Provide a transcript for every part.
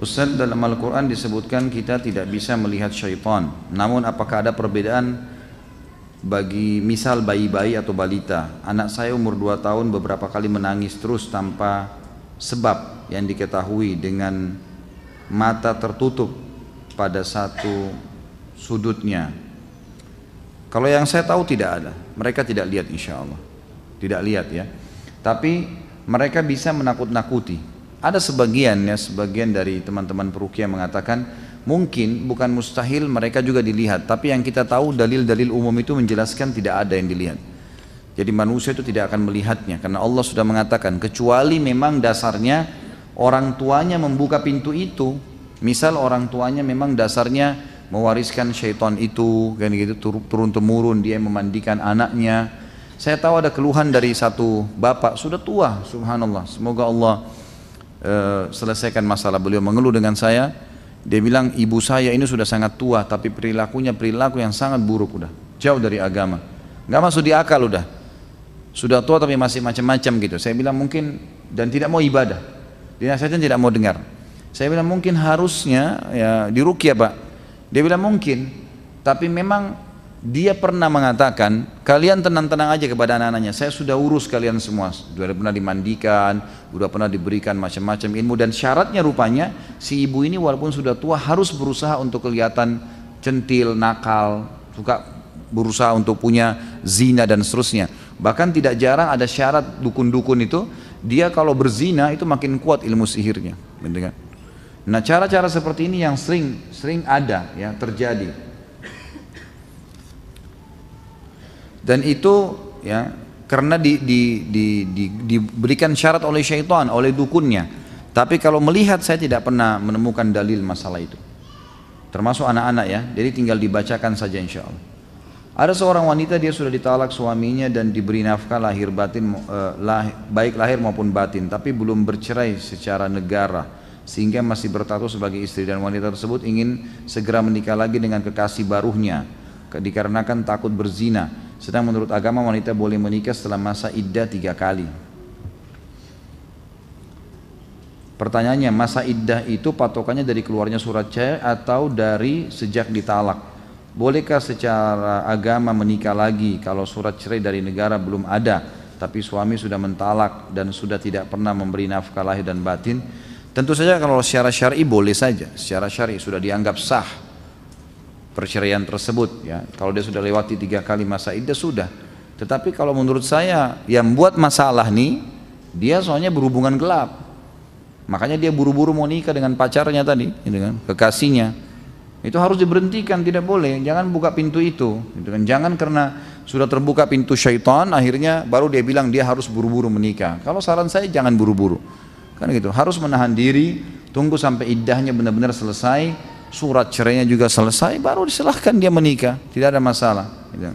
Ustaz dalam Al-Quran disebutkan kita tidak bisa melihat syaitan. Namun apakah ada perbedaan bagi misal bayi-bayi atau balita? Anak saya umur 2 tahun beberapa kali menangis terus tanpa sebab yang diketahui dengan mata tertutup pada satu sudutnya. Kalau yang saya tahu tidak ada. Mereka tidak lihat insya Allah. Tidak lihat ya. Tapi mereka bisa menakut-nakuti ada sebagian ya, sebagian dari teman-teman perukia mengatakan mungkin bukan mustahil mereka juga dilihat, tapi yang kita tahu dalil-dalil umum itu menjelaskan tidak ada yang dilihat. Jadi manusia itu tidak akan melihatnya karena Allah sudah mengatakan kecuali memang dasarnya orang tuanya membuka pintu itu. Misal orang tuanya memang dasarnya mewariskan syaitan itu kan gitu turun temurun dia memandikan anaknya. Saya tahu ada keluhan dari satu bapak sudah tua, subhanallah. Semoga Allah uh, selesaikan masalah. Beliau mengeluh dengan saya. Dia bilang ibu saya ini sudah sangat tua tapi perilakunya perilaku yang sangat buruk udah. Jauh dari agama. Nggak masuk di akal udah. Sudah tua tapi masih macam-macam gitu. Saya bilang mungkin dan tidak mau ibadah. Dinasihatnya tidak mau dengar. Saya bilang mungkin harusnya ya dirukyah pak. Dia bilang mungkin tapi memang dia pernah mengatakan, kalian tenang-tenang aja kepada anak-anaknya. Saya sudah urus kalian semua. Sudah pernah dimandikan, sudah pernah diberikan macam-macam ilmu. Dan syaratnya rupanya, si ibu ini walaupun sudah tua harus berusaha untuk kelihatan centil, nakal, suka berusaha untuk punya zina dan seterusnya. Bahkan tidak jarang ada syarat dukun-dukun itu, dia kalau berzina itu makin kuat ilmu sihirnya. Nah cara-cara seperti ini yang sering sering ada ya terjadi. Dan itu ya karena di, di, di, di, diberikan syarat oleh syaitan oleh dukunnya. Tapi kalau melihat saya tidak pernah menemukan dalil masalah itu. Termasuk anak-anak ya. Jadi tinggal dibacakan saja insya Allah. Ada seorang wanita dia sudah ditalak suaminya dan diberi nafkah lahir batin eh, lah, baik lahir maupun batin tapi belum bercerai secara negara sehingga masih bertatus sebagai istri. Dan wanita tersebut ingin segera menikah lagi dengan kekasih barunya dikarenakan takut berzina sedang menurut agama wanita boleh menikah setelah masa iddah tiga kali. Pertanyaannya, masa iddah itu patokannya dari keluarnya surat cerai atau dari sejak ditalak? Bolehkah secara agama menikah lagi kalau surat cerai dari negara belum ada, tapi suami sudah mentalak dan sudah tidak pernah memberi nafkah lahir dan batin? Tentu saja kalau secara syar'i boleh saja, secara syar'i sudah dianggap sah perceraian tersebut ya. Kalau dia sudah lewati tiga kali masa iddah sudah. Tetapi kalau menurut saya yang buat masalah nih dia soalnya berhubungan gelap. Makanya dia buru-buru mau nikah dengan pacarnya tadi gitu kekasihnya. Itu harus diberhentikan tidak boleh. Jangan buka pintu itu. Gitu kan. Jangan karena sudah terbuka pintu syaitan akhirnya baru dia bilang dia harus buru-buru menikah. Kalau saran saya jangan buru-buru. Kan gitu. Harus menahan diri tunggu sampai iddahnya benar-benar selesai surat cerainya juga selesai, baru disilahkan dia menikah, tidak ada masalah. Gitu.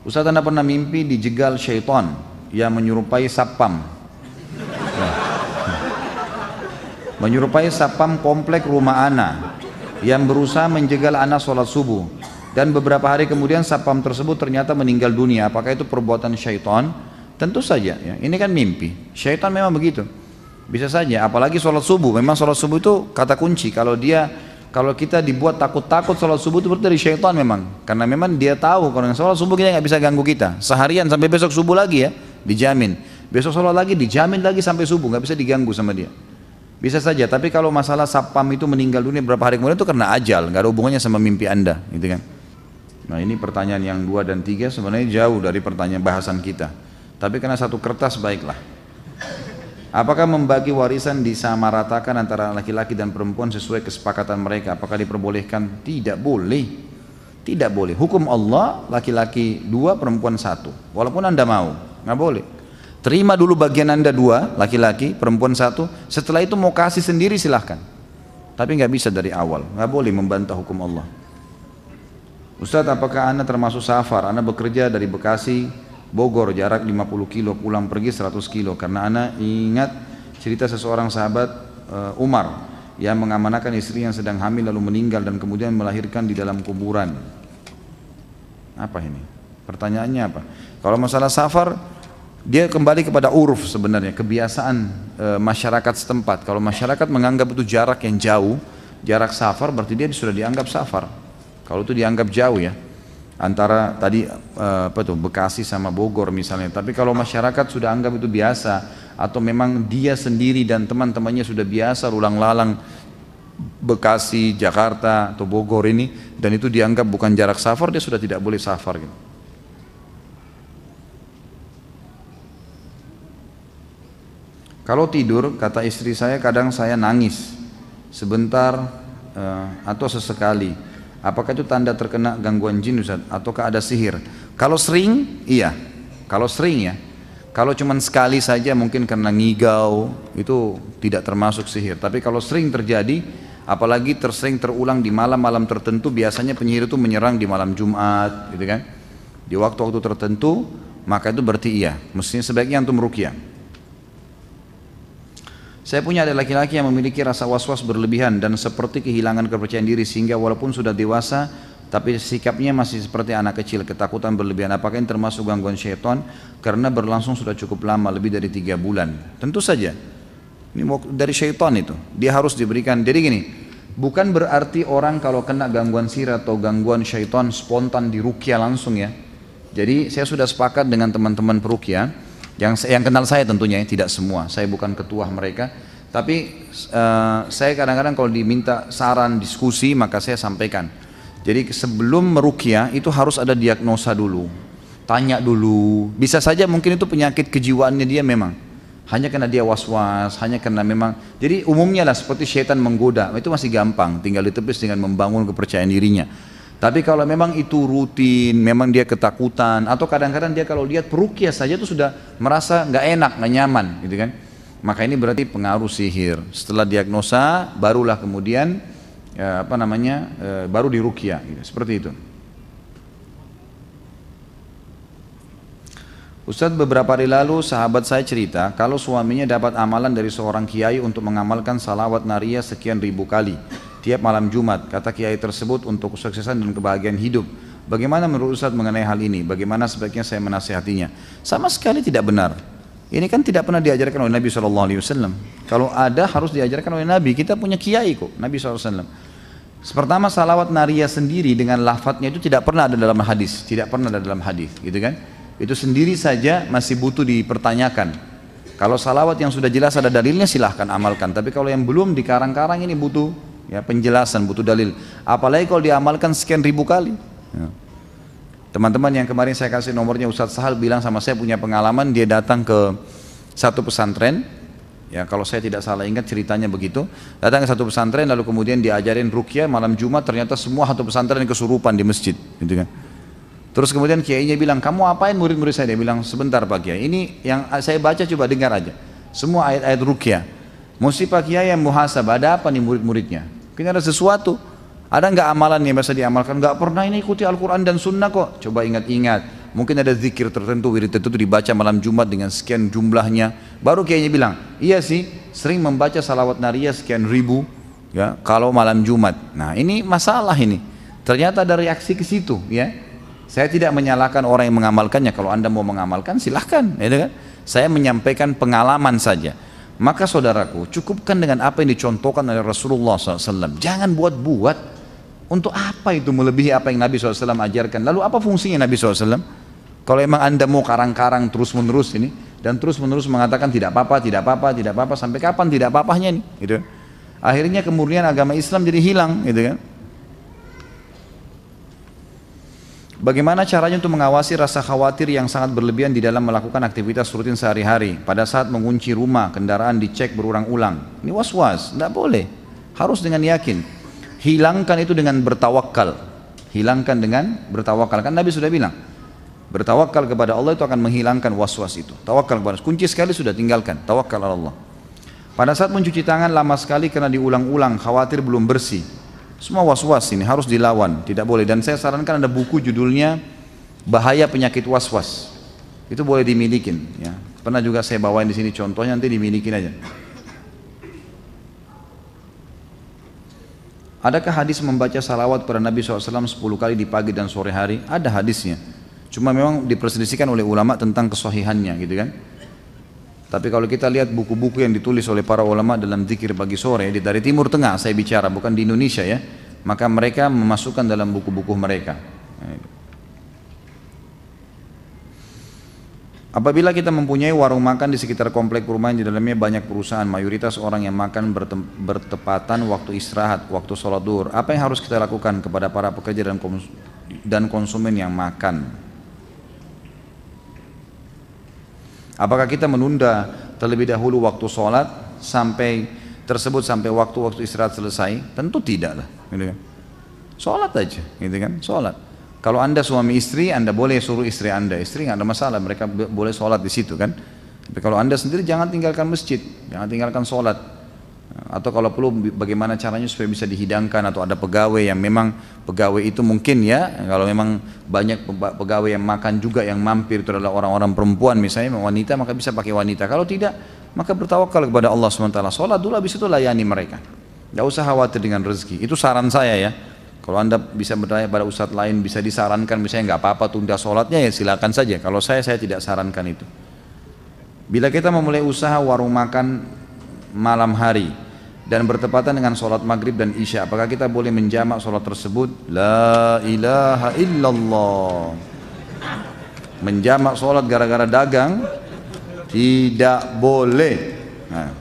Ustaz anda pernah mimpi dijegal syaitan yang menyerupai sapam. Menyerupai sapam komplek rumah ana yang berusaha menjegal anak sholat subuh. Dan beberapa hari kemudian sapam tersebut ternyata meninggal dunia. Apakah itu perbuatan syaitan? Tentu saja. Ya. Ini kan mimpi. Syaitan memang begitu. Bisa saja, apalagi sholat subuh. Memang sholat subuh itu kata kunci. Kalau dia, kalau kita dibuat takut-takut sholat subuh itu berarti dari syaitan memang. Karena memang dia tahu kalau sholat subuh kita nggak bisa ganggu kita. Seharian sampai besok subuh lagi ya, dijamin. Besok sholat lagi dijamin lagi sampai subuh, nggak bisa diganggu sama dia. Bisa saja, tapi kalau masalah sapam itu meninggal dunia berapa hari kemudian itu karena ajal, nggak ada hubungannya sama mimpi anda, gitu kan? Nah ini pertanyaan yang dua dan tiga sebenarnya jauh dari pertanyaan bahasan kita. Tapi karena satu kertas baiklah. Apakah membagi warisan disamaratakan antara laki-laki dan perempuan sesuai kesepakatan mereka? Apakah diperbolehkan? Tidak boleh. Tidak boleh. Hukum Allah laki-laki dua, perempuan satu. Walaupun anda mau, nggak boleh. Terima dulu bagian anda dua, laki-laki, perempuan satu. Setelah itu mau kasih sendiri silahkan. Tapi nggak bisa dari awal. Nggak boleh membantah hukum Allah. Ustadz, apakah anda termasuk safar? Anda bekerja dari Bekasi Bogor jarak 50 kilo pulang pergi 100 kilo. Karena anak ingat cerita seseorang sahabat uh, Umar yang mengamanakan istri yang sedang hamil lalu meninggal dan kemudian melahirkan di dalam kuburan. Apa ini? Pertanyaannya apa? Kalau masalah safar dia kembali kepada uruf sebenarnya, kebiasaan e, masyarakat setempat. Kalau masyarakat menganggap itu jarak yang jauh, jarak safar berarti dia sudah dianggap safar. Kalau itu dianggap jauh ya, antara tadi e, apa tuh Bekasi sama Bogor misalnya. Tapi kalau masyarakat sudah anggap itu biasa atau memang dia sendiri dan teman-temannya sudah biasa ulang lalang Bekasi, Jakarta atau Bogor ini dan itu dianggap bukan jarak safar, dia sudah tidak boleh safar gitu. Kalau tidur, kata istri saya, kadang saya nangis sebentar uh, atau sesekali. Apakah itu tanda terkena gangguan jin Ustaz? Ataukah ada sihir? Kalau sering, iya. Kalau sering ya. Kalau cuma sekali saja mungkin karena ngigau, itu tidak termasuk sihir. Tapi kalau sering terjadi, apalagi tersering terulang di malam-malam tertentu, biasanya penyihir itu menyerang di malam Jumat, gitu kan? Di waktu-waktu tertentu, maka itu berarti iya. Mestinya sebaiknya untuk merukyah. Saya punya ada laki-laki yang memiliki rasa was-was berlebihan dan seperti kehilangan kepercayaan diri sehingga walaupun sudah dewasa tapi sikapnya masih seperti anak kecil, ketakutan berlebihan. Apakah ini termasuk gangguan syaitan? Karena berlangsung sudah cukup lama, lebih dari tiga bulan. Tentu saja. Ini dari syaitan itu. Dia harus diberikan. Jadi gini, bukan berarti orang kalau kena gangguan sihir atau gangguan syaitan spontan dirukia langsung ya. Jadi saya sudah sepakat dengan teman-teman perukia yang yang kenal saya tentunya ya, tidak semua. Saya bukan ketua mereka, tapi uh, saya kadang-kadang kalau diminta saran diskusi maka saya sampaikan. Jadi sebelum merukyah itu harus ada diagnosa dulu. Tanya dulu. Bisa saja mungkin itu penyakit kejiwaannya dia memang. Hanya karena dia was-was, hanya karena memang. Jadi umumnya lah seperti syaitan menggoda, itu masih gampang. Tinggal ditepis dengan membangun kepercayaan dirinya. Tapi kalau memang itu rutin, memang dia ketakutan, atau kadang-kadang dia kalau lihat perukia saja itu sudah merasa nggak enak, nggak nyaman, gitu kan? Maka ini berarti pengaruh sihir. Setelah diagnosa, barulah kemudian ya, apa namanya, e, baru dirukia, gitu. seperti itu. Ustadz beberapa hari lalu sahabat saya cerita kalau suaminya dapat amalan dari seorang kiai untuk mengamalkan salawat naria sekian ribu kali tiap malam Jumat. Kata kiai tersebut untuk kesuksesan dan kebahagiaan hidup. Bagaimana menurut Ustaz mengenai hal ini? Bagaimana sebaiknya saya menasihatinya? Sama sekali tidak benar. Ini kan tidak pernah diajarkan oleh Nabi SAW. Kalau ada harus diajarkan oleh Nabi. Kita punya kiai kok, Nabi SAW. Pertama salawat naria sendiri dengan lafadznya itu tidak pernah ada dalam hadis, tidak pernah ada dalam hadis, gitu kan? Itu sendiri saja masih butuh dipertanyakan. Kalau salawat yang sudah jelas ada dalilnya silahkan amalkan. Tapi kalau yang belum dikarang-karang ini butuh ya penjelasan butuh dalil apalagi kalau diamalkan sekian ribu kali ya. teman-teman yang kemarin saya kasih nomornya Ustadz Sahal bilang sama saya punya pengalaman dia datang ke satu pesantren ya kalau saya tidak salah ingat ceritanya begitu datang ke satu pesantren lalu kemudian diajarin rukyah malam Jumat ternyata semua satu pesantren kesurupan di masjid gitu kan Terus kemudian kiainya bilang, kamu apain murid-murid saya? Dia bilang, sebentar Pak Kiai, ini yang saya baca coba dengar aja. Semua ayat-ayat rukyah. Mesti Pak Kiai yang muhasabah, ada apa nih murid-muridnya? Mungkin ada sesuatu. Ada nggak amalan yang biasa diamalkan? Nggak pernah ini ikuti Al-Quran dan Sunnah kok. Coba ingat-ingat. Mungkin ada zikir tertentu, wirid tertentu dibaca malam Jumat dengan sekian jumlahnya. Baru kayaknya bilang, iya sih, sering membaca salawat naria sekian ribu, ya kalau malam Jumat. Nah ini masalah ini. Ternyata ada reaksi ke situ, ya. Saya tidak menyalahkan orang yang mengamalkannya. Kalau anda mau mengamalkan, silahkan, ya kan? Saya menyampaikan pengalaman saja. Maka saudaraku, cukupkan dengan apa yang dicontohkan oleh Rasulullah SAW. Jangan buat-buat. Untuk apa itu melebihi apa yang Nabi SAW ajarkan? Lalu apa fungsinya Nabi SAW? Kalau emang anda mau karang-karang terus-menerus ini, dan terus-menerus mengatakan tidak apa-apa, tidak apa-apa, tidak apa-apa, sampai kapan tidak apa-apanya ini? Gitu. Akhirnya kemudian agama Islam jadi hilang, gitu kan? Bagaimana caranya untuk mengawasi rasa khawatir yang sangat berlebihan di dalam melakukan aktivitas rutin sehari-hari? Pada saat mengunci rumah, kendaraan dicek berulang-ulang. Ini was-was, tidak boleh. Harus dengan yakin. Hilangkan itu dengan bertawakal. Hilangkan dengan bertawakal. Kan Nabi sudah bilang, bertawakal kepada Allah itu akan menghilangkan was-was itu. Tawakal kepada Kunci sekali sudah tinggalkan. Tawakal Allah. Pada saat mencuci tangan lama sekali karena diulang-ulang, khawatir belum bersih semua was-was ini harus dilawan, tidak boleh. Dan saya sarankan ada buku judulnya Bahaya Penyakit Was-was. Itu boleh dimilikin. Ya. Pernah juga saya bawain di sini contohnya nanti dimilikin aja. Adakah hadis membaca salawat pada Nabi SAW 10 kali di pagi dan sore hari? Ada hadisnya. Cuma memang diperselisihkan oleh ulama tentang kesohihannya gitu kan. Tapi kalau kita lihat buku-buku yang ditulis oleh para ulama dalam zikir pagi sore dari Timur Tengah saya bicara bukan di Indonesia ya, maka mereka memasukkan dalam buku-buku mereka. Apabila kita mempunyai warung makan di sekitar komplek perumahan di dalamnya banyak perusahaan, mayoritas orang yang makan bertepatan waktu istirahat, waktu sholat duhur. Apa yang harus kita lakukan kepada para pekerja dan konsumen yang makan? Apakah kita menunda terlebih dahulu waktu sholat sampai tersebut sampai waktu-waktu istirahat selesai? Tentu tidak lah. Gitu kan. Sholat aja, gitu kan? Sholat. Kalau anda suami istri, anda boleh suruh istri anda. Istri nggak ada masalah, mereka boleh sholat di situ kan. Tapi kalau anda sendiri jangan tinggalkan masjid, jangan tinggalkan sholat atau kalau perlu bagaimana caranya supaya bisa dihidangkan atau ada pegawai yang memang pegawai itu mungkin ya kalau memang banyak pegawai yang makan juga yang mampir itu adalah orang-orang perempuan misalnya wanita maka bisa pakai wanita. Kalau tidak maka bertawakal kepada Allah SWT sholat dulu habis itu layani mereka. Gak usah khawatir dengan rezeki. Itu saran saya ya. Kalau anda bisa bertanya pada ustadz lain bisa disarankan misalnya nggak apa-apa tunda sholatnya ya silakan saja. Kalau saya saya tidak sarankan itu. Bila kita memulai usaha warung makan malam hari dan bertepatan dengan sholat maghrib dan isya apakah kita boleh menjamak sholat tersebut? La ilaha illallah. Menjamak sholat gara-gara dagang? Tidak boleh. Nah.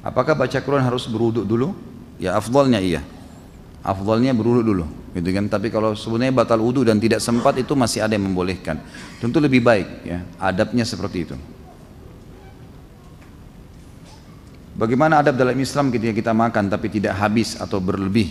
apakah baca Quran harus beruduk dulu? Ya afdalnya iya. Afdalnya beruduk dulu gitu kan? Tapi kalau sebenarnya batal wudhu dan tidak sempat itu masih ada yang membolehkan. Tentu lebih baik ya adabnya seperti itu Bagaimana adab dalam Islam ketika kita makan tapi tidak habis atau berlebih?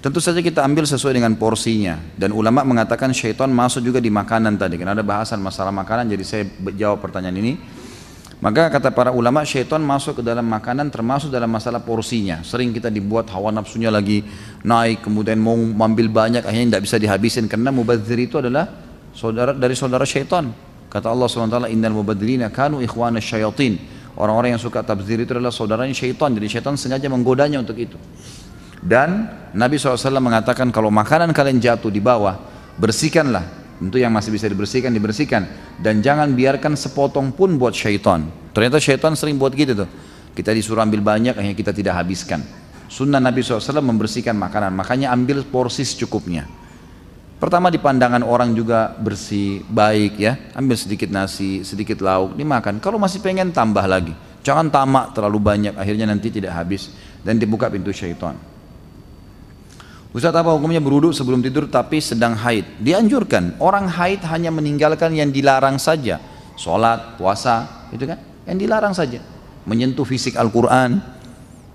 Tentu saja kita ambil sesuai dengan porsinya dan ulama mengatakan syaitan masuk juga di makanan tadi. Karena ada bahasan masalah makanan jadi saya jawab pertanyaan ini. Maka kata para ulama syaitan masuk ke dalam makanan termasuk dalam masalah porsinya. Sering kita dibuat hawa nafsunya lagi naik kemudian mau mengambil banyak akhirnya tidak bisa dihabisin karena mubadzir itu adalah saudara dari saudara syaitan. Kata Allah SWT, Innal mubadzirina kanu ikhwana syayatin Orang-orang yang suka tabzir itu adalah saudaranya syaitan. Jadi syaitan sengaja menggodanya untuk itu. Dan Nabi SAW mengatakan kalau makanan kalian jatuh di bawah, bersihkanlah. Tentu yang masih bisa dibersihkan, dibersihkan. Dan jangan biarkan sepotong pun buat syaitan. Ternyata syaitan sering buat gitu tuh. Kita disuruh ambil banyak, hanya kita tidak habiskan. Sunnah Nabi SAW membersihkan makanan. Makanya ambil porsi secukupnya. Pertama di pandangan orang juga bersih, baik ya. Ambil sedikit nasi, sedikit lauk, dimakan. Kalau masih pengen tambah lagi. Jangan tamak terlalu banyak, akhirnya nanti tidak habis. Dan dibuka pintu syaitan. Ustaz apa hukumnya beruduk sebelum tidur tapi sedang haid? Dianjurkan. Orang haid hanya meninggalkan yang dilarang saja. Sholat, puasa, itu kan? Yang dilarang saja. Menyentuh fisik Al-Quran.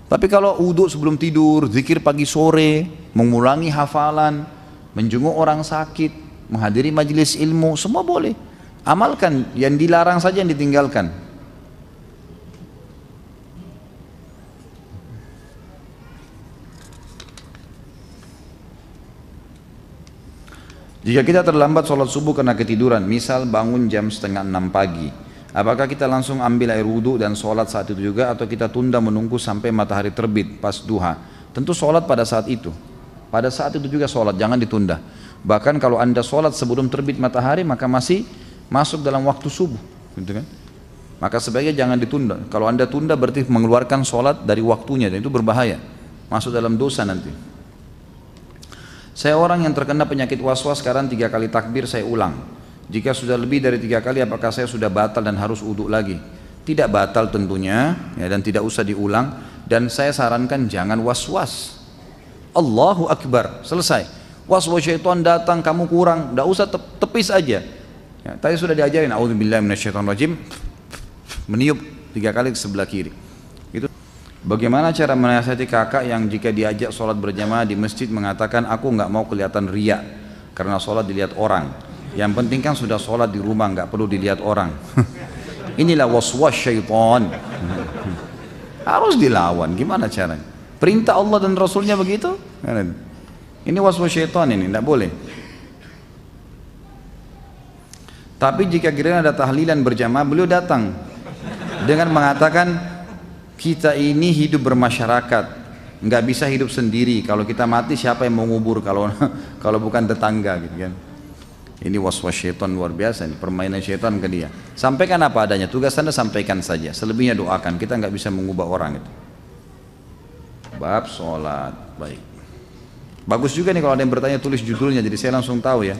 Tapi kalau uduk sebelum tidur, zikir pagi sore, mengulangi hafalan, menjenguk orang sakit, menghadiri majelis ilmu, semua boleh. Amalkan, yang dilarang saja yang ditinggalkan. Jika kita terlambat sholat subuh karena ketiduran, misal bangun jam setengah enam pagi, apakah kita langsung ambil air wudhu dan sholat saat itu juga atau kita tunda menunggu sampai matahari terbit pas duha? Tentu sholat pada saat itu. Pada saat itu juga sholat, jangan ditunda. Bahkan kalau anda sholat sebelum terbit matahari, maka masih masuk dalam waktu subuh. Gitu kan? Maka sebaiknya jangan ditunda. Kalau anda tunda berarti mengeluarkan sholat dari waktunya, dan itu berbahaya. Masuk dalam dosa nanti. Saya orang yang terkena penyakit was-was sekarang tiga kali takbir saya ulang. Jika sudah lebih dari tiga kali apakah saya sudah batal dan harus uduk lagi? Tidak batal tentunya ya, dan tidak usah diulang. Dan saya sarankan jangan was-was. Allahu Akbar. Selesai. Was-was syaitan datang kamu kurang. Tidak usah tepis aja. Ya, tadi sudah diajarin A'udzubillah rajim meniup tiga kali ke sebelah kiri. Itu bagaimana cara menasihati kakak yang jika diajak sholat berjamaah di masjid mengatakan aku nggak mau kelihatan ria karena sholat dilihat orang. Yang penting kan sudah sholat di rumah nggak perlu dilihat orang. Inilah was-was syaitan. Harus dilawan. Gimana caranya Perintah Allah dan Rasulnya begitu? Ini waswas syaitan ini, tidak boleh. Tapi jika kira ada tahlilan berjamaah, beliau datang dengan mengatakan kita ini hidup bermasyarakat, nggak bisa hidup sendiri. Kalau kita mati siapa yang mau ngubur kalau kalau bukan tetangga gitu kan? Ini was-was syaitan luar biasa, ini permainan syaitan ke dia. Sampaikan apa adanya, tugas anda sampaikan saja. Selebihnya doakan, kita nggak bisa mengubah orang itu. Bab sholat, baik. Bagus juga nih kalau ada yang bertanya tulis judulnya, jadi saya langsung tahu ya.